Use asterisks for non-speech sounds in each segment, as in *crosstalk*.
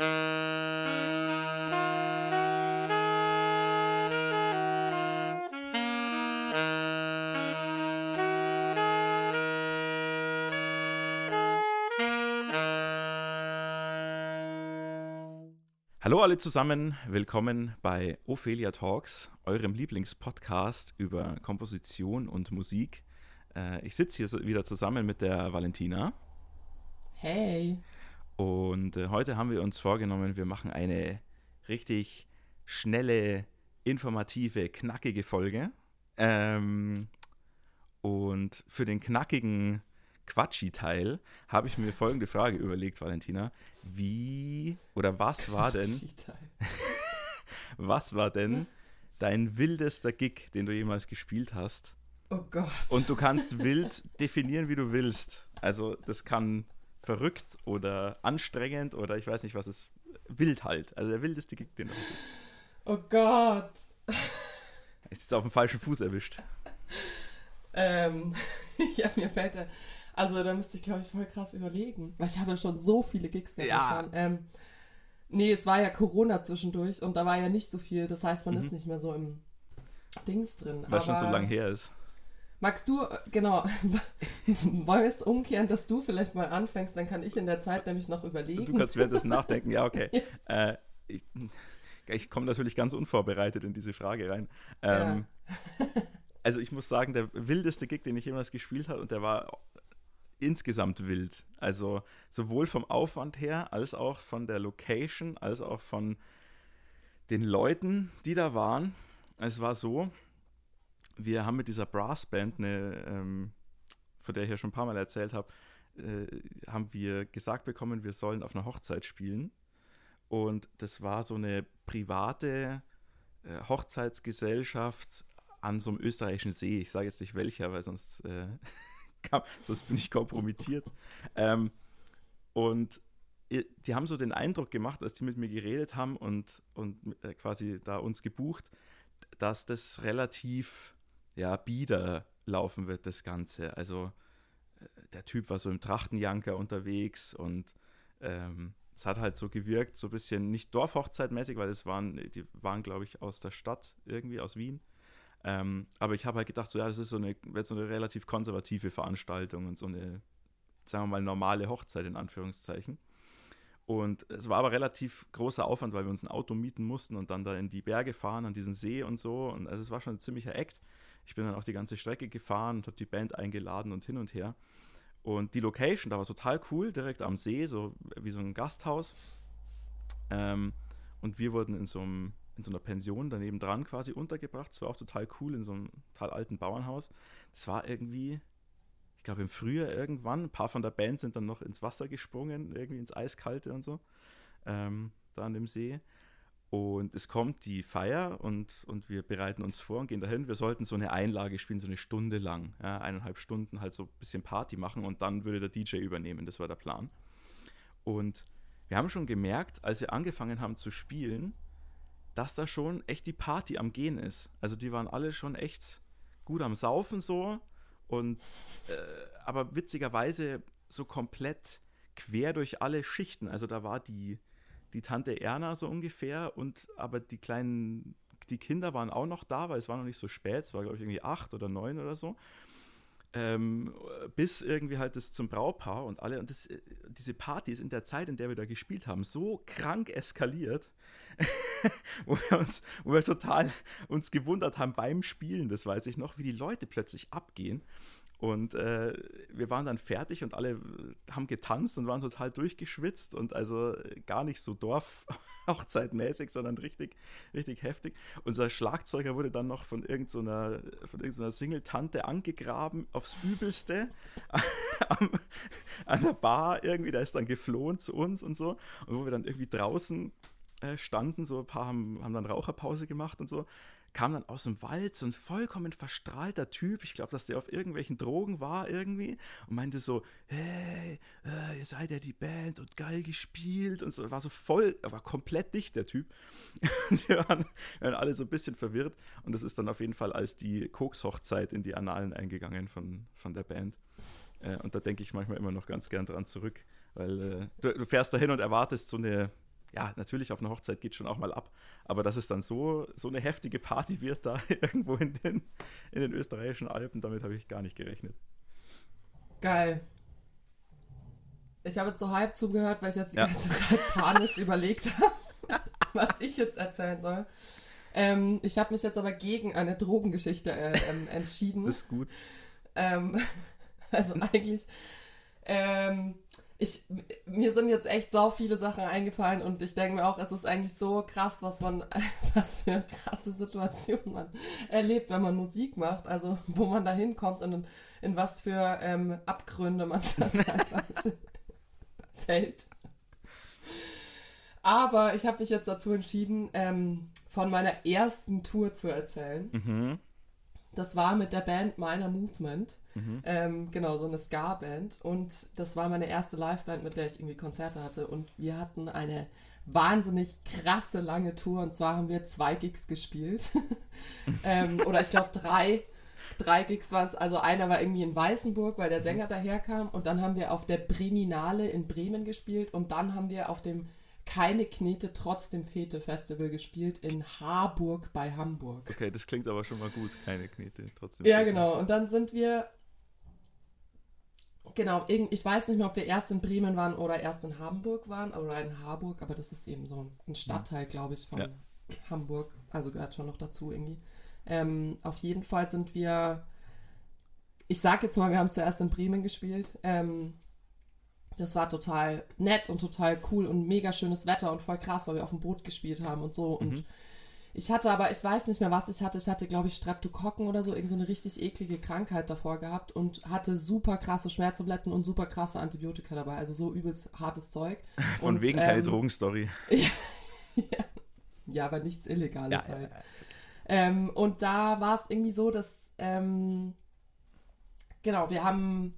Hallo alle zusammen, willkommen bei Ophelia Talks, eurem Lieblingspodcast über Komposition und Musik. Äh, ich sitze hier wieder zusammen mit der Valentina. Hey. Und äh, heute haben wir uns vorgenommen, wir machen eine richtig schnelle, informative, knackige Folge. Ähm, und für den knackigen Quatschi-Teil habe ich mir folgende Frage überlegt, Valentina. Wie oder was war denn. *laughs* was war denn dein wildester Gig, den du jemals gespielt hast? Oh Gott. Und du kannst wild definieren, wie du willst. Also, das kann verrückt oder anstrengend oder ich weiß nicht, was es wild halt. Also der wildeste Gig, den du hattest. Oh Gott. *laughs* Ist jetzt auf dem falschen Fuß erwischt. ähm, *laughs* ja, mir fällt der. Also da müsste ich, glaube ich, voll krass überlegen. Weil ich habe schon so viele Gigs gehabt. Ja. Ähm, nee, es war ja Corona zwischendurch und da war ja nicht so viel. Das heißt, man mhm. ist nicht mehr so im Dings drin. Weil es schon so lange her ist. Magst du, genau, *laughs* wollen wir es umkehren, dass du vielleicht mal anfängst, dann kann ich in der Zeit nämlich noch überlegen. Du kannst währenddessen nachdenken, ja, okay. *laughs* ja. Äh, ich, ich komme natürlich ganz unvorbereitet in diese Frage rein. Ähm, ja. *laughs* also ich muss sagen, der wildeste Gig, den ich jemals gespielt habe, und der war insgesamt wild. Also sowohl vom Aufwand her, als auch von der Location, als auch von den Leuten, die da waren. Es war so, wir haben mit dieser Brassband, eine, ähm, von der ich ja schon ein paar Mal erzählt habe, äh, haben wir gesagt bekommen, wir sollen auf einer Hochzeit spielen. Und das war so eine private äh, Hochzeitsgesellschaft an so einem österreichischen See. Ich sage jetzt nicht welcher, weil sonst, äh, *laughs* kam, sonst bin ich kompromittiert. ähm, und die haben so den Eindruck gemacht, als die mit mir geredet haben und, und äh, quasi da uns gebucht, dass das relativ ja, bieder laufen wird, das Ganze. Also äh, der Typ war so im Trachtenjanker unterwegs und ähm, es hat halt so gewirkt, so ein bisschen nicht Dorfhochzeitmäßig, weil es waren, die waren, glaube ich, aus der Stadt, irgendwie aus Wien. Ähm, aber ich habe halt gedacht, so ja, das ist so eine, so eine relativ konservative Veranstaltung und so eine, sagen wir mal, normale Hochzeit in Anführungszeichen. Und es war aber relativ großer Aufwand, weil wir uns ein Auto mieten mussten und dann da in die Berge fahren, an diesen See und so. Und also es war schon ein ziemlicher Act. Ich bin dann auch die ganze Strecke gefahren und habe die Band eingeladen und hin und her. Und die Location da war total cool, direkt am See, so wie so ein Gasthaus. Ähm, und wir wurden in so, einem, in so einer Pension daneben dran quasi untergebracht. Das war auch total cool in so einem total alten Bauernhaus. Das war irgendwie, ich glaube im Frühjahr irgendwann. Ein paar von der Band sind dann noch ins Wasser gesprungen, irgendwie ins Eiskalte und so. Ähm, da an dem See. Und es kommt die Feier und, und wir bereiten uns vor und gehen dahin. Wir sollten so eine Einlage spielen, so eine Stunde lang, ja, eineinhalb Stunden halt so ein bisschen Party machen und dann würde der DJ übernehmen. Das war der Plan. Und wir haben schon gemerkt, als wir angefangen haben zu spielen, dass da schon echt die Party am Gehen ist. Also die waren alle schon echt gut am Saufen so und äh, aber witzigerweise so komplett quer durch alle Schichten. Also da war die die Tante Erna so ungefähr und aber die kleinen, die Kinder waren auch noch da, weil es war noch nicht so spät, es war glaube ich irgendwie acht oder neun oder so. Ähm, bis irgendwie halt das zum Braupaar und alle und das, äh, diese Party ist in der Zeit, in der wir da gespielt haben, so krank eskaliert, *laughs* wo wir uns, wo wir total uns gewundert haben beim Spielen, das weiß ich noch, wie die Leute plötzlich abgehen und äh, wir waren dann fertig und alle haben getanzt und waren total durchgeschwitzt und also gar nicht so Dorfhochzeitmäßig, sondern richtig, richtig heftig. Unser Schlagzeuger wurde dann noch von irgendeiner, von irgendeiner Single-Tante angegraben, aufs Übelste, *laughs* an, an der Bar irgendwie, der ist dann geflohen zu uns und so. Und wo wir dann irgendwie draußen äh, standen, so ein paar haben, haben dann Raucherpause gemacht und so kam dann aus dem Wald so ein vollkommen verstrahlter Typ, ich glaube, dass der auf irgendwelchen Drogen war irgendwie und meinte so, hey, äh, ihr seid ja die Band und geil gespielt und so, war so voll, er war komplett dicht, der Typ. *laughs* wir, waren, wir waren alle so ein bisschen verwirrt und das ist dann auf jeden Fall als die Koks-Hochzeit in die Annalen eingegangen von, von der Band. Äh, und da denke ich manchmal immer noch ganz gern dran zurück, weil äh, du, du fährst dahin und erwartest so eine ja, natürlich auf einer Hochzeit geht schon auch mal ab, aber dass es dann so, so eine heftige Party wird da *laughs* irgendwo in den, in den österreichischen Alpen, damit habe ich gar nicht gerechnet. Geil. Ich habe jetzt so halb zugehört, weil ich jetzt die ja. ganze Zeit panisch *laughs* überlegt habe, was ich jetzt erzählen soll. Ähm, ich habe mich jetzt aber gegen eine Drogengeschichte äh, ähm, entschieden. Das ist gut. Ähm, *laughs* also eigentlich, ähm, ich, mir sind jetzt echt so viele Sachen eingefallen und ich denke mir auch, es ist eigentlich so krass, was man, *laughs* was für krasse Situationen man erlebt, wenn man Musik macht. Also wo man da hinkommt und in, in was für ähm, Abgründe man *laughs* da teilweise fällt. Aber ich habe mich jetzt dazu entschieden, ähm, von meiner ersten Tour zu erzählen. Mhm. Das war mit der Band Minor Movement. Mhm. Ähm, genau, so eine Ska-Band. Und das war meine erste Liveband, mit der ich irgendwie Konzerte hatte. Und wir hatten eine wahnsinnig krasse lange Tour. Und zwar haben wir zwei Gigs gespielt. *laughs* ähm, oder ich glaube drei. Drei Gigs waren es. Also einer war irgendwie in Weißenburg, weil der Sänger daherkam. Und dann haben wir auf der Breminale in Bremen gespielt. Und dann haben wir auf dem keine Knete trotz dem Fete-Festival gespielt in Harburg bei Hamburg. Okay, das klingt aber schon mal gut. Keine Knete trotzdem. Ja, Fete. genau. Und dann sind wir. Genau, ich weiß nicht mehr, ob wir erst in Bremen waren oder erst in Hamburg waren oder in Harburg, aber das ist eben so ein Stadtteil, glaube ich, von ja. Hamburg. Also gehört schon noch dazu irgendwie. Ähm, auf jeden Fall sind wir. Ich sage jetzt mal, wir haben zuerst in Bremen gespielt. Ähm, das war total nett und total cool und mega schönes Wetter und voll krass, weil wir auf dem Boot gespielt haben und so. Und mhm. Ich hatte aber, ich weiß nicht mehr, was ich hatte. Ich hatte, glaube ich, Streptokokken oder so, irgendeine so richtig eklige Krankheit davor gehabt und hatte super krasse Schmerztabletten und super krasse Antibiotika dabei. Also so übelst hartes Zeug. *laughs* Von und, wegen ähm, keine Drogenstory. *laughs* ja, ja, aber nichts Illegales ja, halt. Ja, ähm, und da war es irgendwie so, dass, ähm, genau, wir haben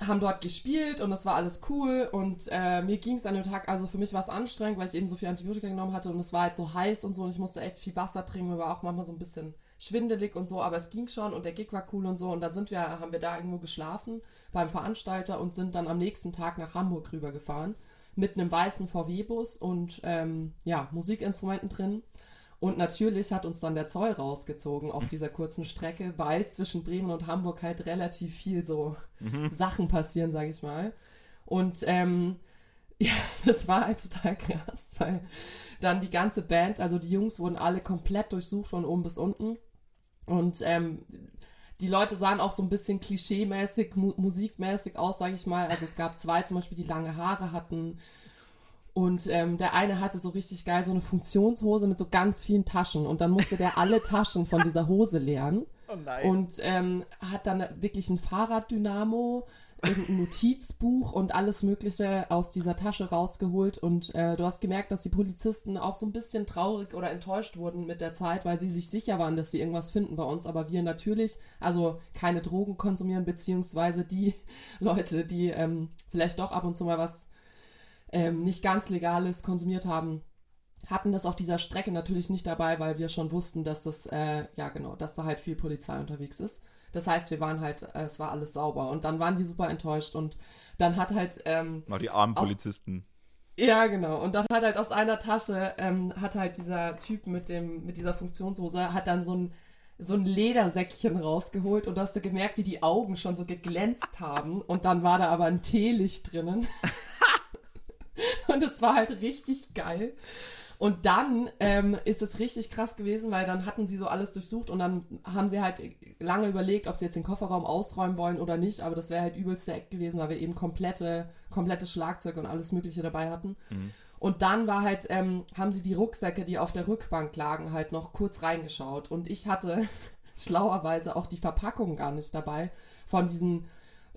haben dort gespielt und das war alles cool. Und äh, mir ging es an dem Tag, also für mich war es anstrengend, weil ich eben so viel Antibiotika genommen hatte und es war halt so heiß und so und ich musste echt viel Wasser trinken, mir war auch manchmal so ein bisschen schwindelig und so, aber es ging schon und der Gig war cool und so. Und dann sind wir, haben wir da irgendwo geschlafen beim Veranstalter und sind dann am nächsten Tag nach Hamburg rübergefahren mit einem weißen VW-Bus und ähm, ja, Musikinstrumenten drin und natürlich hat uns dann der Zoll rausgezogen auf dieser kurzen Strecke, weil zwischen Bremen und Hamburg halt relativ viel so mhm. Sachen passieren, sage ich mal. Und ähm, *laughs* ja, das war halt total krass, weil dann die ganze Band, also die Jungs wurden alle komplett durchsucht von oben bis unten. Und ähm, die Leute sahen auch so ein bisschen klischeemäßig, mu musikmäßig aus, sage ich mal. Also es gab zwei zum Beispiel, die lange Haare hatten. Und ähm, der eine hatte so richtig geil so eine Funktionshose mit so ganz vielen Taschen. Und dann musste der alle Taschen von dieser Hose leeren. Oh nein. Und ähm, hat dann wirklich ein Fahrraddynamo, ein Notizbuch und alles Mögliche aus dieser Tasche rausgeholt. Und äh, du hast gemerkt, dass die Polizisten auch so ein bisschen traurig oder enttäuscht wurden mit der Zeit, weil sie sich sicher waren, dass sie irgendwas finden bei uns. Aber wir natürlich, also keine Drogen konsumieren, beziehungsweise die *laughs* Leute, die ähm, vielleicht doch ab und zu mal was ähm, nicht ganz legales konsumiert haben, hatten das auf dieser Strecke natürlich nicht dabei, weil wir schon wussten, dass das, äh, ja genau, dass da halt viel Polizei unterwegs ist. Das heißt, wir waren halt, äh, es war alles sauber und dann waren die super enttäuscht und dann hat halt. Ähm, War die armen aus, Polizisten. Ja, genau. Und dann hat halt aus einer Tasche, ähm, hat halt dieser Typ mit dem, mit dieser Funktionshose, hat dann so ein, so ein Ledersäckchen rausgeholt und hast du gemerkt, wie die Augen schon so geglänzt haben und dann war da aber ein Teelicht drinnen. *laughs* Und es war halt richtig geil. Und dann ähm, ist es richtig krass gewesen, weil dann hatten sie so alles durchsucht und dann haben sie halt lange überlegt, ob sie jetzt den Kofferraum ausräumen wollen oder nicht. Aber das wäre halt übelste Eck gewesen, weil wir eben komplette, komplettes Schlagzeug und alles Mögliche dabei hatten. Mhm. Und dann war halt, ähm, haben sie die Rucksäcke, die auf der Rückbank lagen, halt noch kurz reingeschaut. Und ich hatte *laughs* schlauerweise auch die Verpackung gar nicht dabei von diesen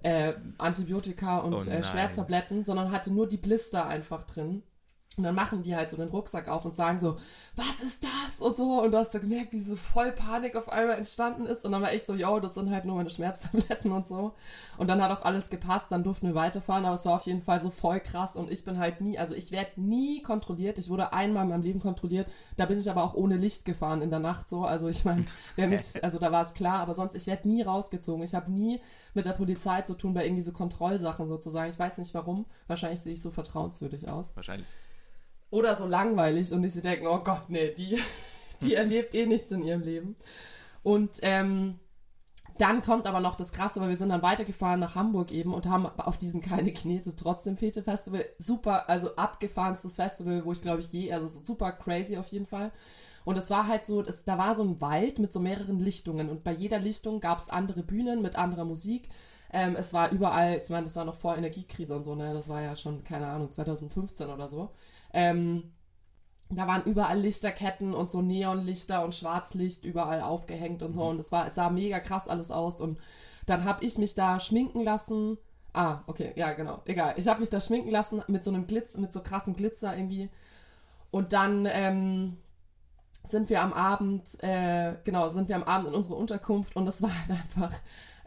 äh, Antibiotika und oh äh, Schmerztabletten, sondern hatte nur die Blister einfach drin. Und dann machen die halt so den Rucksack auf und sagen so, was ist das? Und so. Und du hast so gemerkt, wie so voll Panik auf einmal entstanden ist. Und dann war ich so, yo, das sind halt nur meine Schmerztabletten und so. Und dann hat auch alles gepasst, dann durften wir weiterfahren. Aber es war auf jeden Fall so voll krass. Und ich bin halt nie, also ich werde nie kontrolliert. Ich wurde einmal in meinem Leben kontrolliert. Da bin ich aber auch ohne Licht gefahren in der Nacht so. Also ich meine, also da war es klar. Aber sonst, ich werde nie rausgezogen. Ich habe nie mit der Polizei zu tun bei irgendwie so Kontrollsachen sozusagen. Ich weiß nicht warum. Wahrscheinlich sehe ich so vertrauenswürdig aus. Wahrscheinlich. Oder so langweilig und ich sie denken, oh Gott, nee, die, *laughs* die erlebt eh nichts in ihrem Leben. Und ähm, dann kommt aber noch das Krasse, weil wir sind dann weitergefahren nach Hamburg eben und haben auf diesem keine Knete trotzdem Fete Festival super, also abgefahrenstes Festival, wo ich glaube ich je, also super crazy auf jeden Fall. Und es war halt so, es, da war so ein Wald mit so mehreren Lichtungen und bei jeder Lichtung gab es andere Bühnen mit anderer Musik. Ähm, es war überall, ich meine, das war noch vor Energiekrise und so, ne? Das war ja schon, keine Ahnung, 2015 oder so. Ähm, da waren überall Lichterketten und so Neonlichter und Schwarzlicht überall aufgehängt und so. Und es war, es sah mega krass alles aus. Und dann habe ich mich da schminken lassen. Ah, okay, ja, genau. Egal. Ich habe mich da schminken lassen mit so einem Glitz, mit so krassem Glitzer irgendwie. Und dann ähm, sind wir am Abend, äh, genau, sind wir am Abend in unsere Unterkunft und es war halt einfach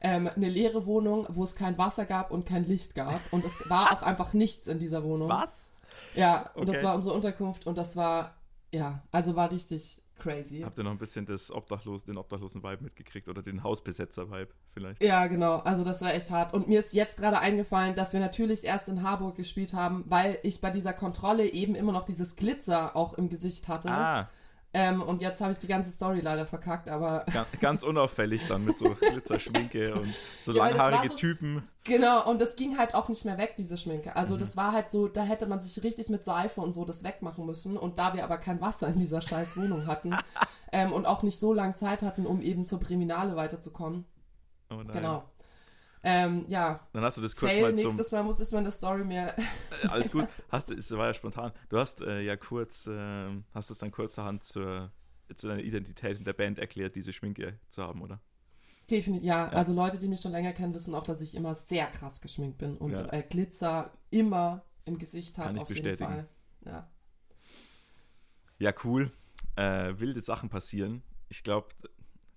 ähm, eine leere Wohnung, wo es kein Wasser gab und kein Licht gab. Und es war auch einfach nichts in dieser Wohnung. Was? Ja, und das war unsere Unterkunft und das war, ja, also war richtig crazy. Habt ihr noch ein bisschen das Obdachlos, den obdachlosen Vibe mitgekriegt oder den Hausbesetzer-Vibe vielleicht? Ja, genau. Also das war echt hart. Und mir ist jetzt gerade eingefallen, dass wir natürlich erst in Harburg gespielt haben, weil ich bei dieser Kontrolle eben immer noch dieses Glitzer auch im Gesicht hatte. Ah. Ähm, und jetzt habe ich die ganze Story leider verkackt, aber. Ganz, ganz *laughs* unauffällig dann mit so Glitzerschminke *laughs* und so ja, langhaarige so, Typen. Genau, und das ging halt auch nicht mehr weg, diese Schminke. Also, mhm. das war halt so, da hätte man sich richtig mit Seife und so das wegmachen müssen. Und da wir aber kein Wasser in dieser scheiß Wohnung hatten *laughs* ähm, und auch nicht so lange Zeit hatten, um eben zur Priminale weiterzukommen. Oh nein. Genau. Ähm, ja. Dann hast du das kurz Fail, mal zum... Nächstes Mal muss ich meine Story mehr... Äh, alles gut. *laughs* Hast du, es war ja spontan. Du hast äh, ja kurz, äh, hast es dann kurzerhand zur, zu deiner Identität in der Band erklärt, diese Schminke zu haben, oder? Definitiv, ja. ja. Also Leute, die mich schon länger kennen, wissen auch, dass ich immer sehr krass geschminkt bin und ja. äh, Glitzer immer im Gesicht habe. Kann ich auf bestätigen. Jeden Fall. Ja. Ja, cool. Äh, wilde Sachen passieren. Ich glaube,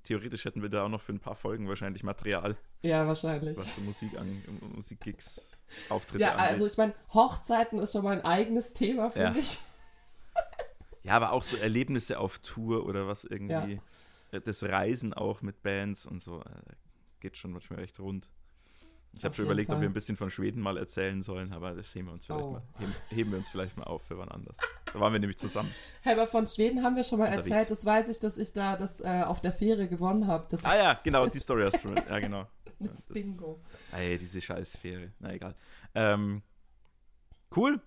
theoretisch hätten wir da auch noch für ein paar Folgen wahrscheinlich Material. Ja, wahrscheinlich. Was so Musik an, Musikgigs, Auftritte Ja, angeht. also ich meine, Hochzeiten ist schon mal ein eigenes Thema für ja. mich. ja, aber auch so Erlebnisse auf Tour oder was irgendwie. Ja. Das Reisen auch mit Bands und so. Äh, geht schon manchmal echt rund. Ich habe schon überlegt, Fall. ob wir ein bisschen von Schweden mal erzählen sollen, aber das heben wir uns vielleicht oh. mal, heben, heben, wir uns vielleicht mal auf für wann anders. Da waren wir nämlich zusammen. Hey, aber von Schweden haben wir schon mal Unterwegs. erzählt. Das weiß ich, dass ich da das äh, auf der Fähre gewonnen habe. Ah ja, genau, *laughs* die Story hast du. Ja, genau. *laughs* Das Bingo. Ey, diese scheiß Fähre. Na egal. Ähm, cool.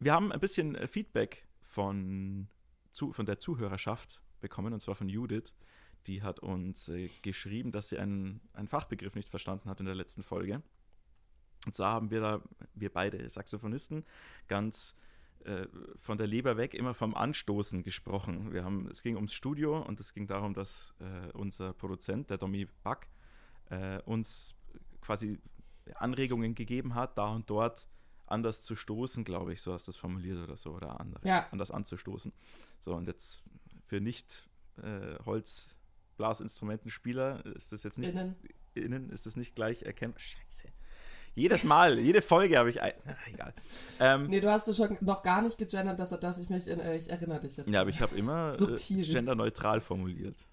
Wir haben ein bisschen äh, Feedback von, zu, von der Zuhörerschaft bekommen, und zwar von Judith die hat uns äh, geschrieben, dass sie einen, einen Fachbegriff nicht verstanden hat in der letzten Folge. Und zwar haben wir da, wir beide Saxophonisten, ganz äh, von der Leber weg immer vom Anstoßen gesprochen. Wir haben, es ging ums Studio und es ging darum, dass äh, unser Produzent, der Domi Back, äh, uns quasi Anregungen gegeben hat, da und dort anders zu stoßen, glaube ich, so hast du das formuliert oder so, oder anders, ja. anders anzustoßen. So, und jetzt für nicht äh, Holz Blasinstrumentenspieler ist das jetzt nicht innen, innen ist das nicht gleich erkennbar. Scheiße. Jedes Mal, jede Folge habe ich ein. Na, egal. Ähm, nee, du hast es schon noch gar nicht gegendert, dass, dass ich mich in, äh, ich erinnere dich jetzt. Ja, aber ich habe immer äh, genderneutral formuliert.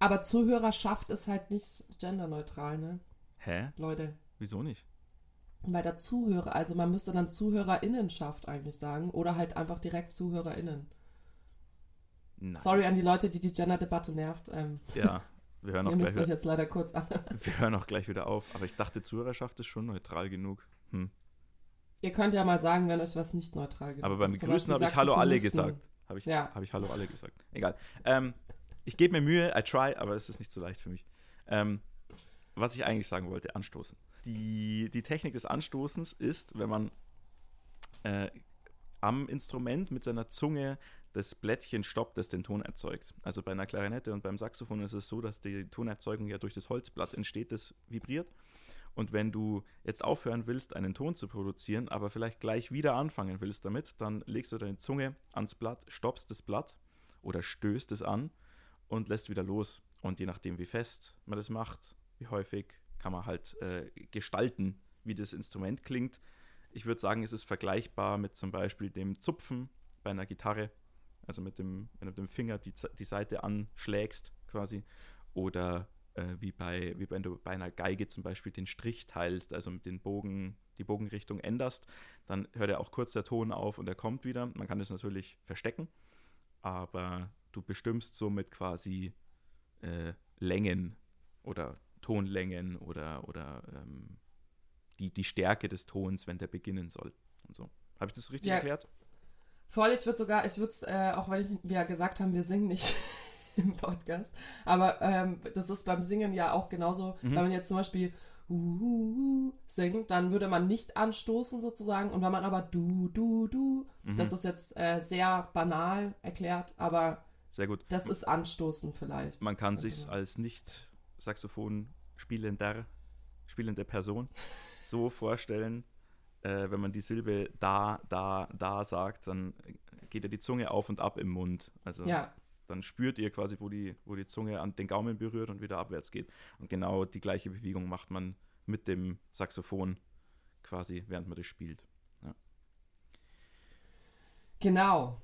Aber Zuhörerschaft ist halt nicht genderneutral, ne? Hä? Leute. Wieso nicht? Weil der Zuhörer, also man müsste dann ZuhörerInnenschaft eigentlich sagen oder halt einfach direkt ZuhörerInnen. Nein. Sorry an die Leute, die die Gender-Debatte nervt. Ähm, ja, wir hören *laughs* auch Ihr gleich. müsst euch jetzt leider kurz an. *laughs* Wir hören auch gleich wieder auf. Aber ich dachte, Zuhörerschaft ist schon neutral genug. Hm. Ihr könnt ja mal sagen, wenn euch was nicht neutral genug ist. Aber beim Begrüßen habe ich Hallo alle gesagt. Habe ich, ja. hab ich Hallo alle gesagt. Egal. Ähm, ich gebe mir Mühe, I try, aber es ist nicht so leicht für mich. Ähm, was ich eigentlich sagen wollte, anstoßen. Die, die Technik des Anstoßens ist, wenn man äh, am Instrument mit seiner Zunge das Blättchen stoppt, das den Ton erzeugt. Also bei einer Klarinette und beim Saxophon ist es so, dass die Tonerzeugung ja durch das Holzblatt entsteht, das vibriert. Und wenn du jetzt aufhören willst, einen Ton zu produzieren, aber vielleicht gleich wieder anfangen willst damit, dann legst du deine Zunge ans Blatt, stoppst das Blatt oder stößt es an und lässt wieder los. Und je nachdem, wie fest man das macht, wie häufig, kann man halt äh, gestalten, wie das Instrument klingt. Ich würde sagen, es ist vergleichbar mit zum Beispiel dem Zupfen bei einer Gitarre, also mit dem, wenn du mit dem Finger die, die Seite anschlägst quasi, oder äh, wie, bei, wie wenn du bei einer Geige zum Beispiel den Strich teilst, also mit den Bogen, die Bogenrichtung änderst, dann hört er auch kurz der Ton auf und er kommt wieder. Man kann das natürlich verstecken, aber du bestimmst somit quasi äh, Längen oder Tonlängen oder, oder ähm, die, die Stärke des Tons, wenn der beginnen soll und so. Habe ich das richtig ja. erklärt? Voll, ich würde sogar, ich würde es, äh, auch weil wir ja gesagt haben, wir singen nicht *laughs* im Podcast, aber ähm, das ist beim Singen ja auch genauso, mhm. wenn man jetzt zum Beispiel uh, uh, singt, dann würde man nicht anstoßen sozusagen und wenn man aber du, du, du, mhm. das ist jetzt äh, sehr banal erklärt, aber sehr gut. Das ist anstoßen vielleicht. Man kann sich als nicht Saxophon spielender, spielende Person so vorstellen, äh, wenn man die Silbe da, da, da sagt, dann geht ja die Zunge auf und ab im Mund. Also ja. dann spürt ihr quasi, wo die, wo die Zunge an den Gaumen berührt und wieder abwärts geht. Und genau die gleiche Bewegung macht man mit dem Saxophon quasi, während man das spielt. Ja. Genau.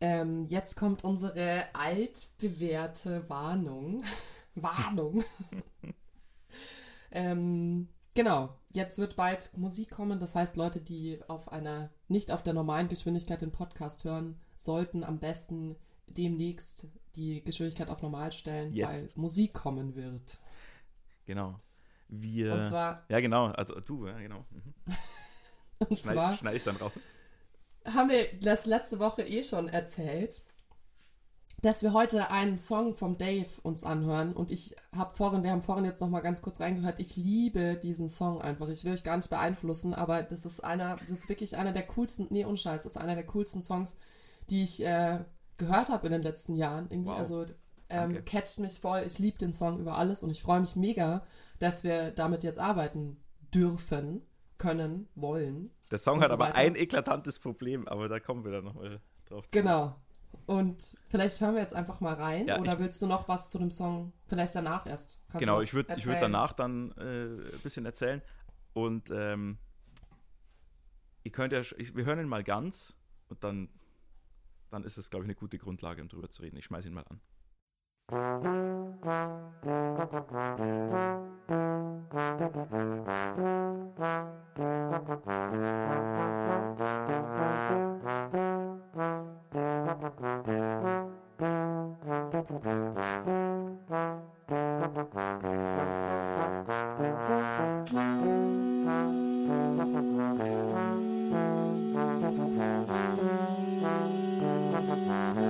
Ähm, jetzt kommt unsere altbewährte Warnung. *laughs* Warnung. *laughs* ähm, genau, jetzt wird bald Musik kommen. Das heißt, Leute, die auf einer, nicht auf der normalen Geschwindigkeit den Podcast hören, sollten am besten demnächst die Geschwindigkeit auf normal stellen, jetzt. weil Musik kommen wird. Genau. Wir. Und zwar. Ja, genau. Also du, ja, genau. Mhm. *laughs* Und schneid, zwar. Schneide ich dann raus. Haben wir das letzte Woche eh schon erzählt dass wir heute einen Song vom Dave uns anhören und ich habe vorhin, wir haben vorhin jetzt noch mal ganz kurz reingehört, ich liebe diesen Song einfach. Ich will euch gar nicht beeinflussen, aber das ist einer, das ist wirklich einer der coolsten, nee, unscheiß, das ist einer der coolsten Songs, die ich äh, gehört habe in den letzten Jahren. Irgendwie, wow. also ähm, catcht mich voll. Ich liebe den Song über alles und ich freue mich mega, dass wir damit jetzt arbeiten dürfen, können, wollen. Der Song hat so aber ein eklatantes Problem, aber da kommen wir dann nochmal drauf zu. Genau. Und vielleicht hören wir jetzt einfach mal rein. Ja, oder willst du noch was zu dem Song vielleicht danach erst? Kannst genau, ich würde würd danach dann äh, ein bisschen erzählen. Und ähm, ihr könnt ja, ich, wir hören ihn mal ganz und dann, dann ist es, glaube ich, eine gute Grundlage, um drüber zu reden. Ich schmeiße ihn mal an. Musik *laughs* Mm-hmm.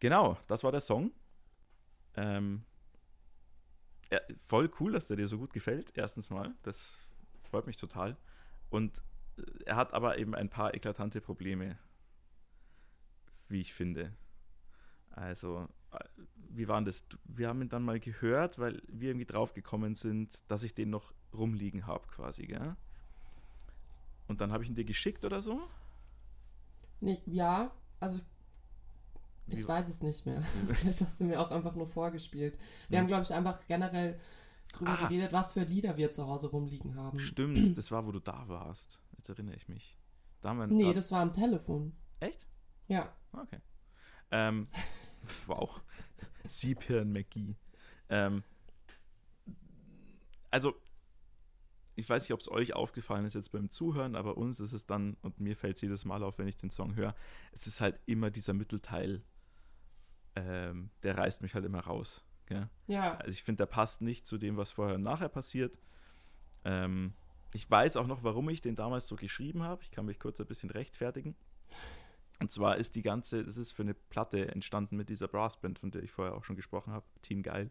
Genau, das war der Song. Ähm, ja, voll cool, dass der dir so gut gefällt, erstens mal. Das freut mich total. Und äh, er hat aber eben ein paar eklatante Probleme, wie ich finde. Also, äh, wie waren das? Wir haben ihn dann mal gehört, weil wir irgendwie draufgekommen sind, dass ich den noch rumliegen habe, quasi, gell? Und dann habe ich ihn dir geschickt oder so? Nee, ja, also ich weiß es nicht mehr. *laughs* *laughs* Vielleicht hast du mir auch einfach nur vorgespielt. Wir hm. haben, glaube ich, einfach generell drüber ah. geredet, was für Lieder wir zu Hause rumliegen haben. Stimmt, das war, wo du da warst. Jetzt erinnere ich mich. Da haben wir nee, das war am Telefon. Echt? Ja. Okay. Ähm, *laughs* wow. Siebhirn McGee. Ähm, also, ich weiß nicht, ob es euch aufgefallen ist jetzt beim Zuhören, aber uns ist es dann, und mir fällt es jedes Mal auf, wenn ich den Song höre, es ist halt immer dieser Mittelteil, ähm, der reißt mich halt immer raus. Gell? Ja. Also ich finde, der passt nicht zu dem, was vorher und nachher passiert. Ähm, ich weiß auch noch, warum ich den damals so geschrieben habe. Ich kann mich kurz ein bisschen rechtfertigen. Und zwar ist die ganze, das ist für eine Platte entstanden mit dieser Brassband, von der ich vorher auch schon gesprochen habe. Team Geil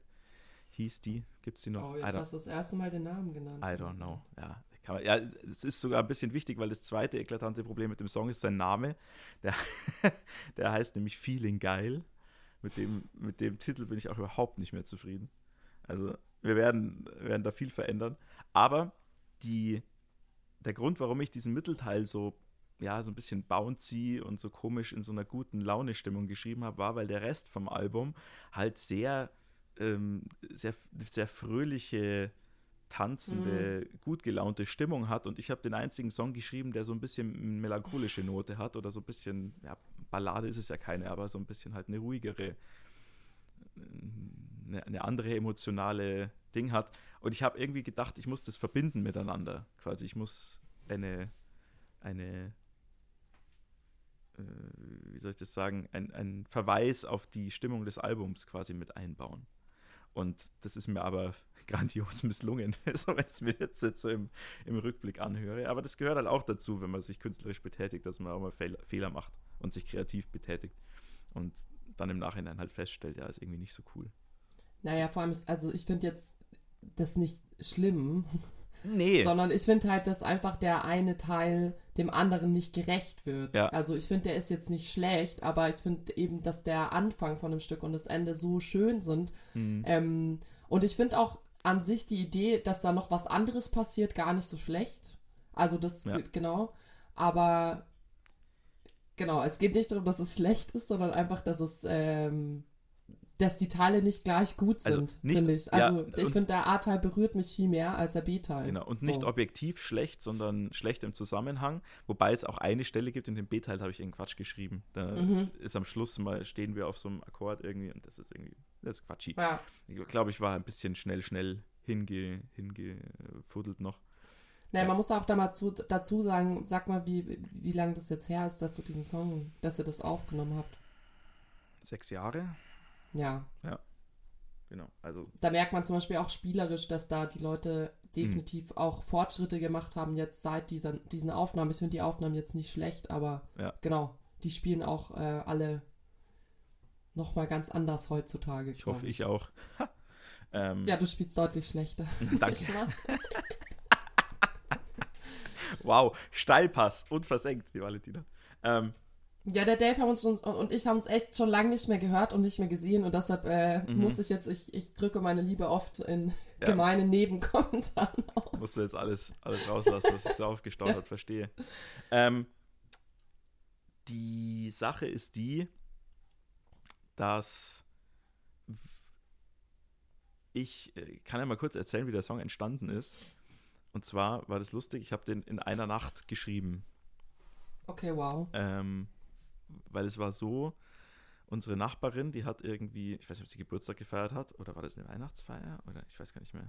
hieß die. Gibt es die noch? Oh, jetzt hast du das erste Mal den Namen genannt. I don't know. Ja, man, ja, es ist sogar ein bisschen wichtig, weil das zweite eklatante Problem mit dem Song ist sein Name. Der, *laughs* der heißt nämlich Feeling Geil. Mit dem, mit dem Titel bin ich auch überhaupt nicht mehr zufrieden. Also wir werden, werden da viel verändern. Aber die, der Grund, warum ich diesen Mittelteil so, ja, so ein bisschen bouncy und so komisch in so einer guten Laune-Stimmung geschrieben habe, war, weil der Rest vom Album halt sehr, ähm, sehr, sehr fröhliche, tanzende, mhm. gut gelaunte Stimmung hat. Und ich habe den einzigen Song geschrieben, der so ein bisschen melancholische Note hat oder so ein bisschen, ja, Ballade ist es ja keine, aber so ein bisschen halt eine ruhigere, eine, eine andere emotionale Ding hat. Und ich habe irgendwie gedacht, ich muss das verbinden miteinander. Quasi, ich muss eine, eine, äh, wie soll ich das sagen, ein, ein Verweis auf die Stimmung des Albums quasi mit einbauen. Und das ist mir aber *laughs* grandios misslungen, *laughs* so wenn ich es mir jetzt, jetzt so im, im, Rückblick anhöre. Aber das gehört halt auch dazu, wenn man sich künstlerisch betätigt, dass man auch mal Fehl, Fehler macht und sich kreativ betätigt. Und dann im Nachhinein halt feststellt, ja, ist irgendwie nicht so cool. Naja, vor allem, ist, also ich finde jetzt das nicht schlimm. Nee. *laughs* Sondern ich finde halt, dass einfach der eine Teil dem anderen nicht gerecht wird. Ja. Also ich finde, der ist jetzt nicht schlecht, aber ich finde eben, dass der Anfang von dem Stück und das Ende so schön sind. Mhm. Ähm, und ich finde auch an sich die Idee, dass da noch was anderes passiert, gar nicht so schlecht. Also das, ja. genau. Aber genau, es geht nicht darum, dass es schlecht ist, sondern einfach, dass es ähm, dass die Teile nicht gleich gut Also sind, nicht- finde ich. ja, Also ich und- finde, der A-Teil berührt mich viel mehr als der B-Teil. Genau, und nicht So. objektiv schlecht, sondern schlecht im Zusammenhang. Wobei es auch eine Stelle gibt, in dem B-Teil habe ich irgendeinen Quatsch geschrieben. Da Mhm. ist am Schluss mal, stehen wir auf so einem Akkord irgendwie und das ist irgendwie, das ist quatschi. Ja. Ich glaube, ich war ein bisschen schnell, schnell hinge, hingefuddelt noch. Nee, Ja. man muss auch da mal zu, dazu sagen, sag mal, wie, wie lange das jetzt her ist, dass du diesen Song, dass ihr das aufgenommen habt. Sechs Jahre? Ja. Genau, also Da merkt man zum Beispiel auch spielerisch, dass da die Leute definitiv Mhm. auch Fortschritte gemacht haben jetzt seit dieser, diesen Aufnahmen. Ich finde die Aufnahmen jetzt nicht schlecht, aber Ja. genau, die spielen auch äh, alle nochmal ganz anders heutzutage. ich hoffe, ich auch. *laughs* ähm, Ja, du spielst deutlich schlechter. *laughs* Danke. *laughs* Wow, Steilpass und versenkt, die Valentina. Ähm, Ja, der Dave haben uns schon, und ich haben uns echt schon lange nicht mehr gehört und nicht mehr gesehen und deshalb äh, Mhm. muss ich jetzt, ich, ich drücke meine Liebe oft in Ja. gemeinen Nebenkommentaren *laughs* aus. musst du jetzt alles, alles rauslassen, was sich so aufgestaut hat, *laughs* verstehe. Ähm, die Sache ist die, dass ich äh, kann ja mal kurz erzählen, wie der Song entstanden ist. Und zwar war das lustig, ich habe den in einer Nacht geschrieben. Okay, wow. Ähm, weil es war so, unsere Nachbarin, die hat irgendwie, ich weiß nicht, ob sie Geburtstag gefeiert hat, oder war das eine Weihnachtsfeier? Oder ich weiß gar nicht mehr.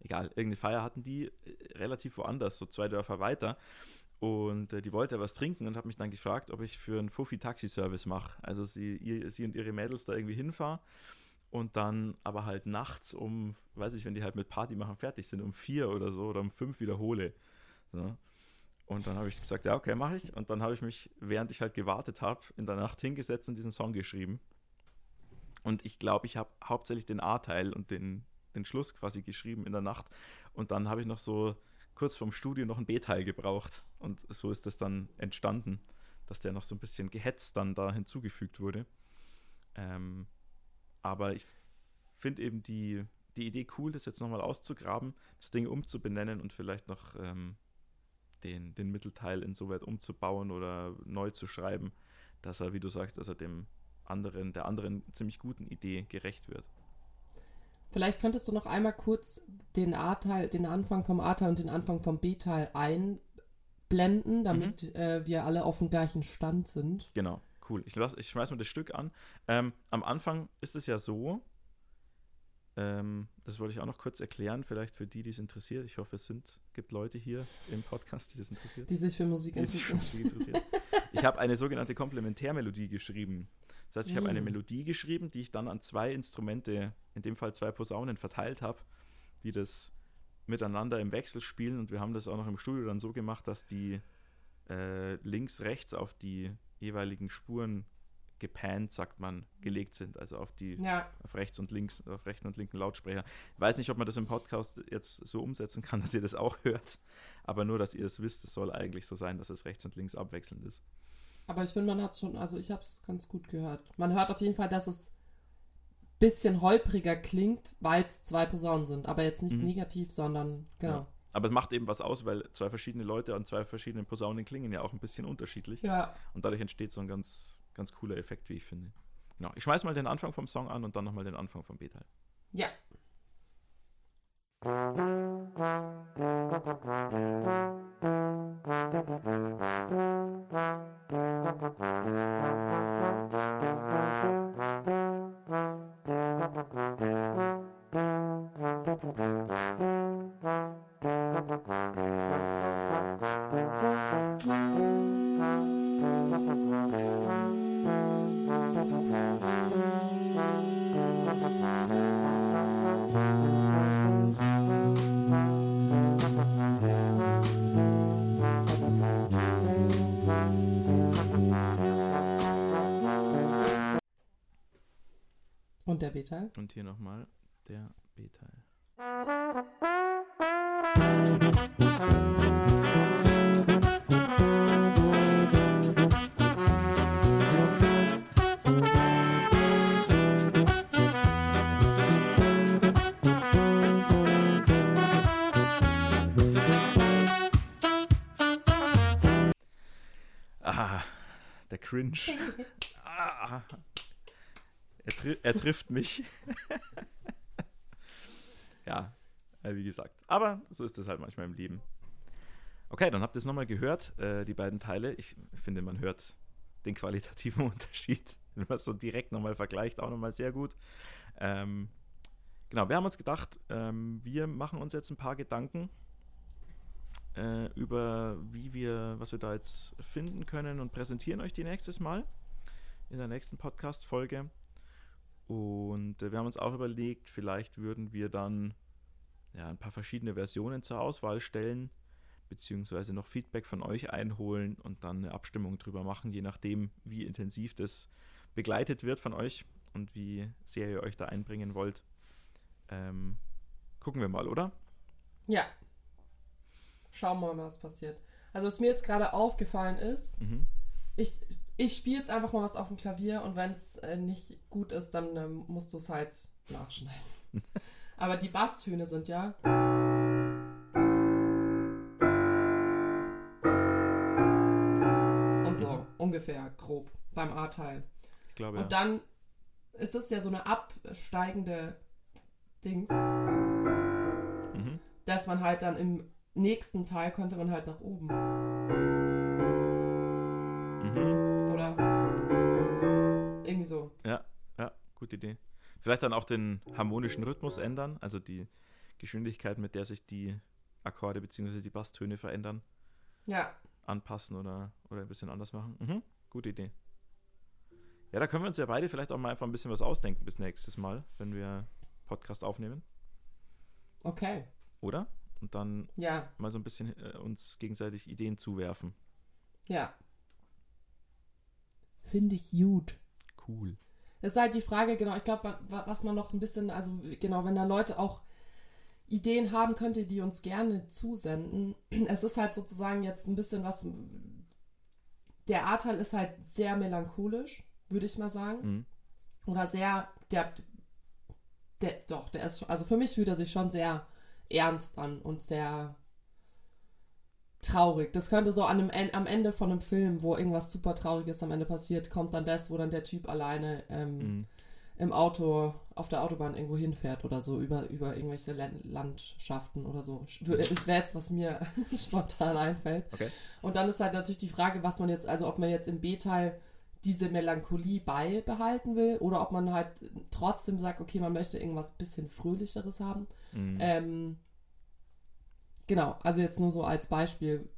Egal, irgendeine Feier hatten die äh, relativ woanders, so zwei Dörfer weiter. Und äh, die wollte was trinken und hat mich dann gefragt, ob ich für einen Fuffi-Taxi-Service mache. Also sie, ihr, sie und ihre Mädels da irgendwie hinfahren und dann aber halt nachts um, weiß ich, wenn die halt mit Party machen fertig sind, um vier oder so oder um fünf wiederhole. So. Und dann habe ich gesagt, ja, okay, mache ich. Und dann habe ich mich, während ich halt gewartet habe, in der Nacht hingesetzt und diesen Song geschrieben. Und ich glaube, ich habe hauptsächlich den A-Teil und den, den Schluss quasi geschrieben in der Nacht. Und dann habe ich noch so kurz vorm Studio noch einen B-Teil gebraucht. Und so ist das dann entstanden, dass der noch so ein bisschen gehetzt dann da hinzugefügt wurde. Ähm, aber ich finde eben die, die Idee cool, das jetzt nochmal auszugraben, das Ding umzubenennen und vielleicht noch ähm, den, den Mittelteil insoweit umzubauen oder neu zu schreiben, dass er, wie du sagst, dass er dem anderen, der anderen ziemlich guten Idee gerecht wird. Vielleicht könntest du noch einmal kurz den A-Teil, den Anfang vom A-Teil und den Anfang vom B-Teil einblenden, damit Mhm. äh, wir alle auf dem gleichen Stand sind. Genau, cool. Ich, lass, ich schmeiß mal das Stück an. Ähm, am Anfang ist es ja so, ähm, das wollte ich auch noch kurz erklären, vielleicht für die, die es interessiert. Ich hoffe, es sind, gibt Leute hier im Podcast, die das interessiert. Die sich für Musik die sich für interessieren. Musik interessiert. Ich habe eine sogenannte Komplementärmelodie geschrieben. Das heißt, ich habe eine Mm. Melodie geschrieben, die ich dann an zwei Instrumente, in dem Fall zwei Posaunen, verteilt habe, die das miteinander im Wechsel spielen. Und wir haben das auch noch im Studio dann so gemacht, dass die äh, links, rechts auf die jeweiligen Spuren gepannt, sagt man, gelegt sind. Also auf die Ja, auf rechts und links, auf rechten und linken Lautsprecher. Ich weiß nicht, ob man das im Podcast jetzt so umsetzen kann, *laughs* dass ihr das auch hört, aber nur, dass ihr es wisst, es soll eigentlich so sein, dass es rechts und links abwechselnd ist. aber ich finde, man hat schon, also ich habe es ganz gut gehört. Man hört auf jeden Fall, dass es ein bisschen holpriger klingt, weil es zwei Posaunen sind. Aber jetzt nicht Mhm. negativ, sondern genau. Aber es macht eben was aus, weil zwei verschiedene Leute an zwei verschiedenen Posaunen klingen ja auch ein bisschen unterschiedlich. Ja. Und dadurch entsteht so ein ganz, ganz cooler Effekt, wie ich finde. Genau. Ich schmeiß mal den Anfang vom Song an und dann nochmal den Anfang vom B-Teil. Ja. Und der B-Teil? Und hier nochmal der B-Teil. Ah, der Cringe. *laughs* Ah. Er, tri er trifft mich. *laughs* ja, äh, wie gesagt. Aber so ist es halt manchmal im Leben. Okay, dann habt ihr es nochmal gehört, äh, die beiden Teile. Ich finde, man hört den qualitativen *laughs* Unterschied, wenn man es so direkt nochmal vergleicht, auch nochmal sehr gut. Ähm, genau, wir haben uns gedacht, ähm, wir machen uns jetzt ein paar Gedanken äh, über, wie wir, was wir da jetzt finden können und präsentieren euch die nächstes Mal in der nächsten Podcast-Folge. Und äh, wir haben uns auch überlegt, vielleicht würden wir dann ja, ein paar verschiedene Versionen zur Auswahl stellen, beziehungsweise noch Feedback von euch einholen und dann eine Abstimmung drüber machen, je nachdem, wie intensiv das begleitet wird von euch und wie sehr ihr euch da einbringen wollt. Ähm, gucken wir mal, oder? Ja. Schauen wir mal, was passiert. Also, was mir jetzt gerade aufgefallen ist, mhm. ich, ich spiele jetzt einfach mal was auf dem Klavier und wenn es äh, nicht gut ist, dann ähm, musst du es halt nachschneiden. *laughs* Aber die Basstöne sind ja. Und so, ungefähr, grob, beim A-Teil. Ich glaube, Und dann ist es ja so eine absteigende Dings, mhm. dass man halt dann im nächsten Teil könnte man halt nach oben. Ja, ja, gute Idee. Vielleicht dann auch den harmonischen Rhythmus ändern, also die Geschwindigkeit, mit der sich die Akkorde bzw. die Basstöne verändern. Ja. Anpassen oder, oder ein bisschen anders machen. Mhm, gute Idee. Ja, da können wir uns ja beide vielleicht auch mal einfach ein bisschen was ausdenken bis nächstes Mal, wenn wir Podcast aufnehmen. Okay. Oder? Und dann ja. mal so ein bisschen äh, uns gegenseitig Ideen zuwerfen. Ja. Finde ich gut. Cool. Das ist halt die Frage, genau, ich glaube, was man noch ein bisschen, also genau, wenn da Leute auch Ideen haben, könnt ihr die uns gerne zusenden. Es ist halt sozusagen jetzt ein bisschen was. Der A-Teil ist halt sehr melancholisch, würde ich mal sagen. Mhm. Oder sehr, der, der, doch, der ist also für mich fühlt er sich schon sehr ernst an und sehr traurig. Das könnte so an einem, am Ende von einem Film, wo irgendwas super Trauriges am Ende passiert, kommt dann das, wo dann der Typ alleine ähm, mhm. im Auto auf der Autobahn irgendwo hinfährt oder so über, über irgendwelche Landschaften oder so. Das wäre jetzt, was mir *laughs* spontan einfällt. Okay. Und dann ist halt natürlich die Frage, was man jetzt, also ob man jetzt im B-Teil diese Melancholie beibehalten will oder ob man halt trotzdem sagt, okay, man möchte irgendwas bisschen Fröhlicheres haben. Mhm. Ähm, Genau, also jetzt nur so als Beispiel,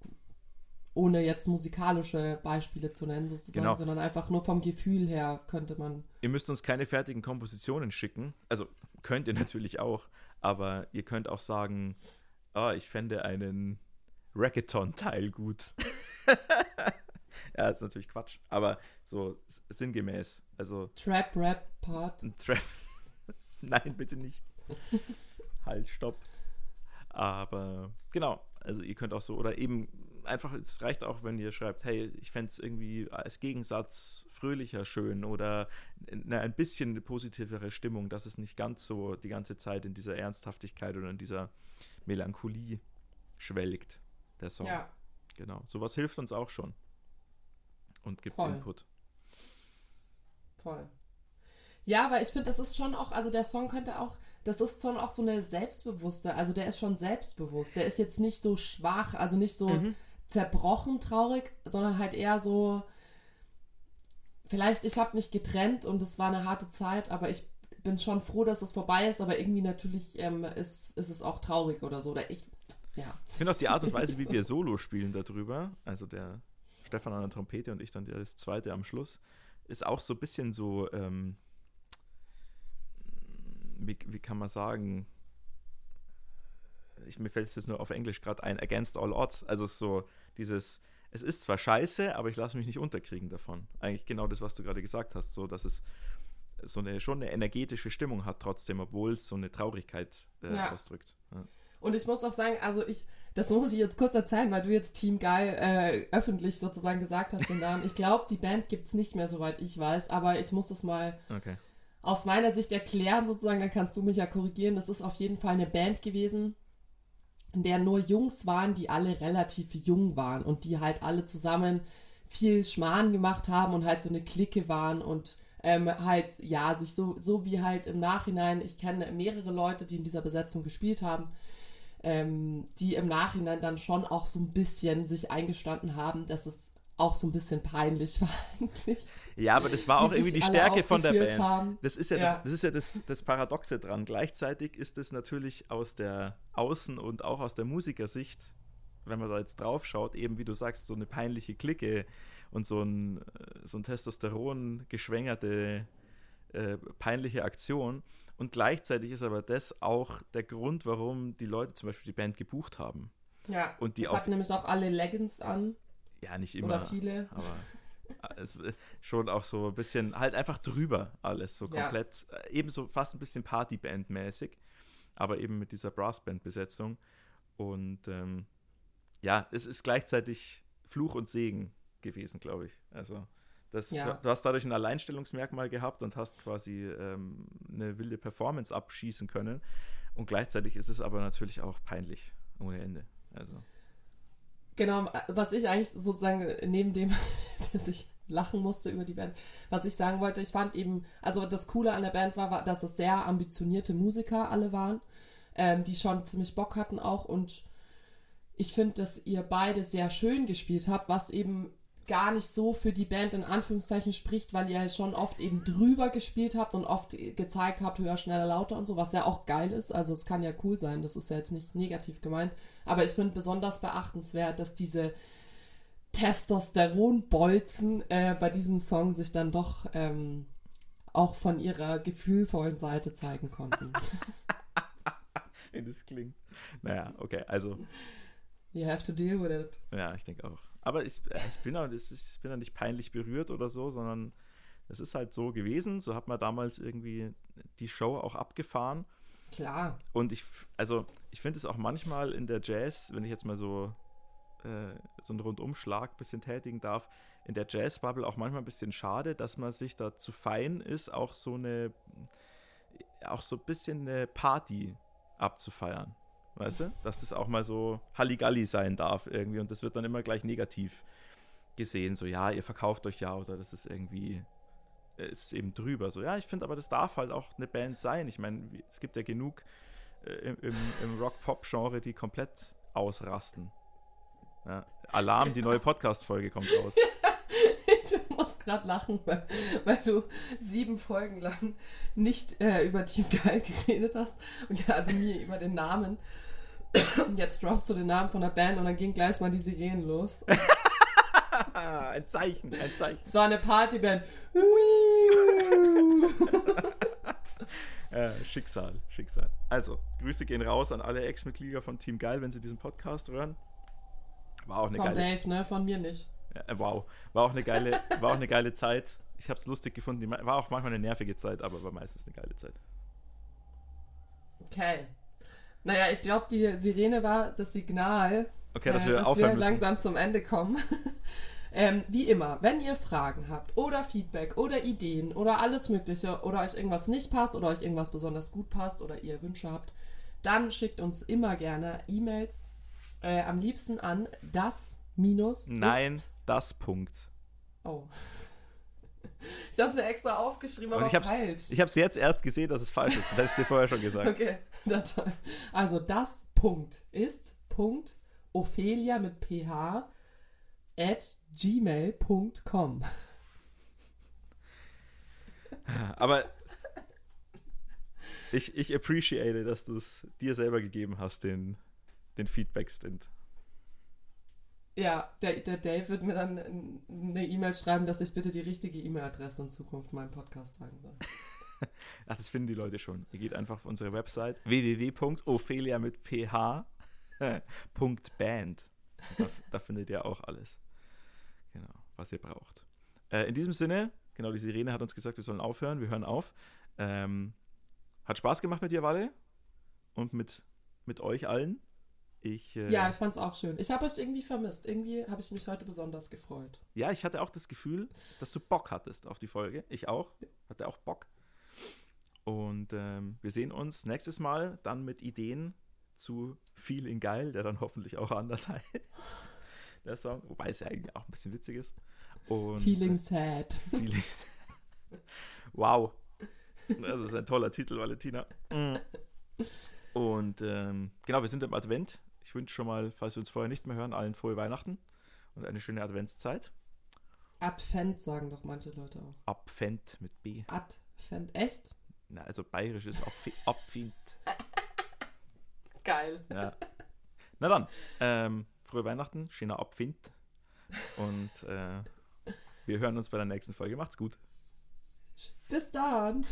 ohne jetzt musikalische Beispiele zu nennen, sozusagen, genau. sondern einfach nur vom Gefühl her könnte man. Ihr müsst uns keine fertigen Kompositionen schicken. Also könnt ihr natürlich auch, aber ihr könnt auch sagen, oh, ich fände einen Racketon-Teil gut. *laughs* ja, das ist natürlich Quatsch, aber so sinngemäß. Also. Trap-Rap-Part. Trap. *laughs* Nein, bitte nicht. halt, stopp. Aber genau, also ihr könnt auch so, oder eben einfach, es reicht auch, wenn ihr schreibt, hey, ich fände es irgendwie als Gegensatz fröhlicher schön oder eine, ein bisschen eine positivere Stimmung, dass es nicht ganz so die ganze Zeit in dieser Ernsthaftigkeit oder in dieser Melancholie schwelgt, der Song. Ja. Genau, sowas hilft uns auch schon und gibt Voll. Input. Voll. Ja, weil ich finde, das ist schon auch, also der Song könnte auch das ist schon auch so eine selbstbewusste, also der ist schon selbstbewusst. Der ist jetzt nicht so schwach, also nicht so mhm. zerbrochen traurig, sondern halt eher so, vielleicht ich habe mich getrennt und es war eine harte Zeit, aber ich bin schon froh, dass es vorbei ist, aber irgendwie natürlich ähm, ist, ist es auch traurig oder so. Oder ich, ja. Ich finde auch die Art und Weise, *laughs* wie wir Solo spielen darüber, also der Stefan an der Trompete und ich dann das zweite am Schluss, ist auch so ein bisschen so, ähm, wie, wie kann man sagen, ich, mir fällt es jetzt nur auf Englisch gerade ein, against all odds. Also so dieses, es ist zwar scheiße, aber ich lasse mich nicht unterkriegen davon. Eigentlich genau das, was du gerade gesagt hast, so dass es so eine schon eine energetische Stimmung hat trotzdem, obwohl es so eine Traurigkeit äh, ja. ausdrückt. Ja. Und ich muss auch sagen, also ich, das muss ich jetzt kurz erzählen, weil du jetzt Team Geil äh, öffentlich sozusagen gesagt hast den Namen. Ich glaube, die Band gibt es nicht mehr, soweit ich weiß, aber ich muss das mal okay aus meiner Sicht erklären, sozusagen, dann kannst du mich ja korrigieren. Das ist auf jeden Fall eine Band gewesen, in der nur Jungs waren, die alle relativ jung waren und die halt alle zusammen viel Schmarrn gemacht haben und halt so eine Clique waren und ähm, halt, ja, sich so, so wie halt im Nachhinein, ich kenne mehrere Leute, die in dieser Besetzung gespielt haben, ähm, die im Nachhinein dann schon auch so ein bisschen sich eingestanden haben, dass es auch so ein bisschen peinlich *laughs* war eigentlich. Ja, aber das war auch irgendwie die Stärke von der Band. Haben. Das ist ja, ja. Das, das, ist ja das, das Paradoxe dran. Gleichzeitig ist es natürlich aus der Außen- und auch aus der Musikersicht, wenn man da jetzt drauf schaut, eben wie du sagst, so eine peinliche Clique und so ein, äh, so ein Testosteron geschwängerte äh, peinliche Aktion. Und gleichzeitig ist aber das auch der Grund, warum die Leute zum Beispiel die Band gebucht haben. Ja, und die das hat nämlich auch alle Leggings an. Ja, nicht immer. Oder viele. Aber es, schon auch so ein bisschen, halt einfach drüber alles, so komplett, ja. Äh, ebenso fast ein bisschen Partyband-mäßig, aber eben mit dieser Brassband-Besetzung. Und ähm, ja, es ist gleichzeitig Fluch und Segen gewesen, glaube ich. Also das, ja. du, du, hast dadurch ein Alleinstellungsmerkmal gehabt und hast quasi ähm, eine wilde Performance abschießen können. Und gleichzeitig ist es aber natürlich auch peinlich ohne Ende. Also. Genau, was ich eigentlich sozusagen neben dem, *laughs* dass ich lachen musste über die Band, was ich sagen wollte, ich fand eben, also das Coole an der Band war, war dass es sehr ambitionierte Musiker alle waren, ähm, die schon ziemlich Bock hatten auch. Und ich finde, dass ihr beide sehr schön gespielt habt, was eben gar nicht so für die Band in Anführungszeichen spricht, weil ihr schon oft eben drüber gespielt habt und oft gezeigt habt, höher, schneller, lauter und so, was ja auch geil ist. Also es kann ja cool sein, das ist ja jetzt nicht negativ gemeint. Aber ich finde besonders beachtenswert, dass diese Testosteronbolzen äh, bei diesem Song sich dann doch ähm, auch von ihrer gefühlvollen Seite zeigen konnten. *laughs* Wie das klingt. Naja, okay, also. You have to deal with it. Ja, ich denke auch. Aber ich, äh, ich, bin da, ich bin da nicht peinlich berührt oder so, sondern es ist halt so gewesen. So hat man damals irgendwie die Show auch abgefahren. Klar. Und ich, also ich finde es auch manchmal in der Jazz, wenn ich jetzt mal so, äh, so einen Rundumschlag ein bisschen tätigen darf, in der Jazz-Bubble auch manchmal ein bisschen schade, dass man sich da zu fein ist, auch so eine, auch so ein bisschen eine Party abzufeiern. Weißt du? Dass das auch mal so Halligalli sein darf irgendwie und das wird dann immer gleich negativ gesehen. So, ja, ihr verkauft euch ja oder das ist irgendwie, ist eben drüber. So, ja, ich finde aber, das darf halt auch eine Band sein. Ich meine, es gibt ja genug äh, im, im Rock-Pop-Genre, die komplett ausrasten. Ja, Alarm, die neue Podcast-Folge kommt raus. *laughs* ich muss gerade lachen, weil, weil, du sieben Folgen lang nicht äh, über Team Geil geredet hast. Und ja, also mir über den Namen. Und jetzt droppst du den Namen von der Band und dann ging gleich mal die Sirenen los. *laughs* ein Zeichen, ein Zeichen. Es war eine Partyband. äh, Schicksal, Schicksal. Also, Grüße gehen raus an alle Ex-Mitglieder von Team Geil, wenn sie diesen Podcast hören. War auch eine von geile. Dave, ne? Von mir nicht. Äh, wow. War auch eine geile, war auch eine geile Zeit. Ich habe es lustig gefunden. War auch manchmal eine nervige Zeit, aber war meistens eine geile Zeit. Okay. Naja, ich glaube, die Sirene war das Signal, okay, dass wir, äh, dass wir langsam zum Ende kommen. *laughs* ähm, wie immer, wenn ihr Fragen habt oder Feedback oder Ideen oder alles Mögliche oder euch irgendwas nicht passt oder euch irgendwas besonders gut passt oder ihr Wünsche habt, dann schickt uns immer gerne E-Mails. Äh, am liebsten an das minus. Nein, das Punkt. Oh. *laughs* Ich habe es mir extra aufgeschrieben, aber ich hab's, falsch. Ich habe es jetzt erst gesehen, dass es falsch ist. Das hast du dir vorher schon gesagt. Okay, *laughs* na toll. Also das Punkt ist Punkt Ophelia mit ph at gmail.com. *laughs* Aber ich, ich appreciate, dass du es dir selber gegeben hast, den, den Feedback-Stint. Ja, der, der Dave wird mir dann eine E-Mail schreiben, dass ich bitte die richtige E-Mail-Adresse in Zukunft meinem Podcast sagen soll. *laughs* Ach, das finden die Leute schon. Ihr geht einfach auf unsere Website www.ophelia mit ph.band. *laughs* Da, da, findet ihr auch alles. Genau, was ihr braucht. Äh, in diesem Sinne, genau, die Sirene hat uns gesagt, wir sollen aufhören. Wir hören auf. Ähm, hat Spaß gemacht mit dir, Walle. Und mit, mit euch allen. Ich, äh, ja, ich fand es auch schön. Ich habe euch irgendwie vermisst. Irgendwie habe ich mich heute besonders gefreut. Ja, ich hatte auch das Gefühl, dass du Bock hattest auf die Folge. Ich auch. Hatte auch Bock. Und ähm, wir sehen uns nächstes Mal dann mit Ideen zu Feeling Geil, der dann hoffentlich auch anders *laughs* heißt. Der Song, wobei es ja eigentlich auch ein bisschen witzig ist. Und, Feeling Sad. Feeling *laughs* Wow. Das ist ein toller Titel, Valentina. Und ähm, genau, wir sind im Advent. Ich wünsche schon mal, falls wir uns vorher nicht mehr hören, allen frohe Weihnachten und eine schöne Adventszeit. Advent sagen doch manche Leute auch. Abfend mit B. Advent, echt? Na, also bayerisch ist *laughs* Abfind. Geil. Ja. Na dann, ähm, frohe Weihnachten, schöner Abfind. Und äh, wir hören uns bei der nächsten Folge. Macht's gut. Bis dann.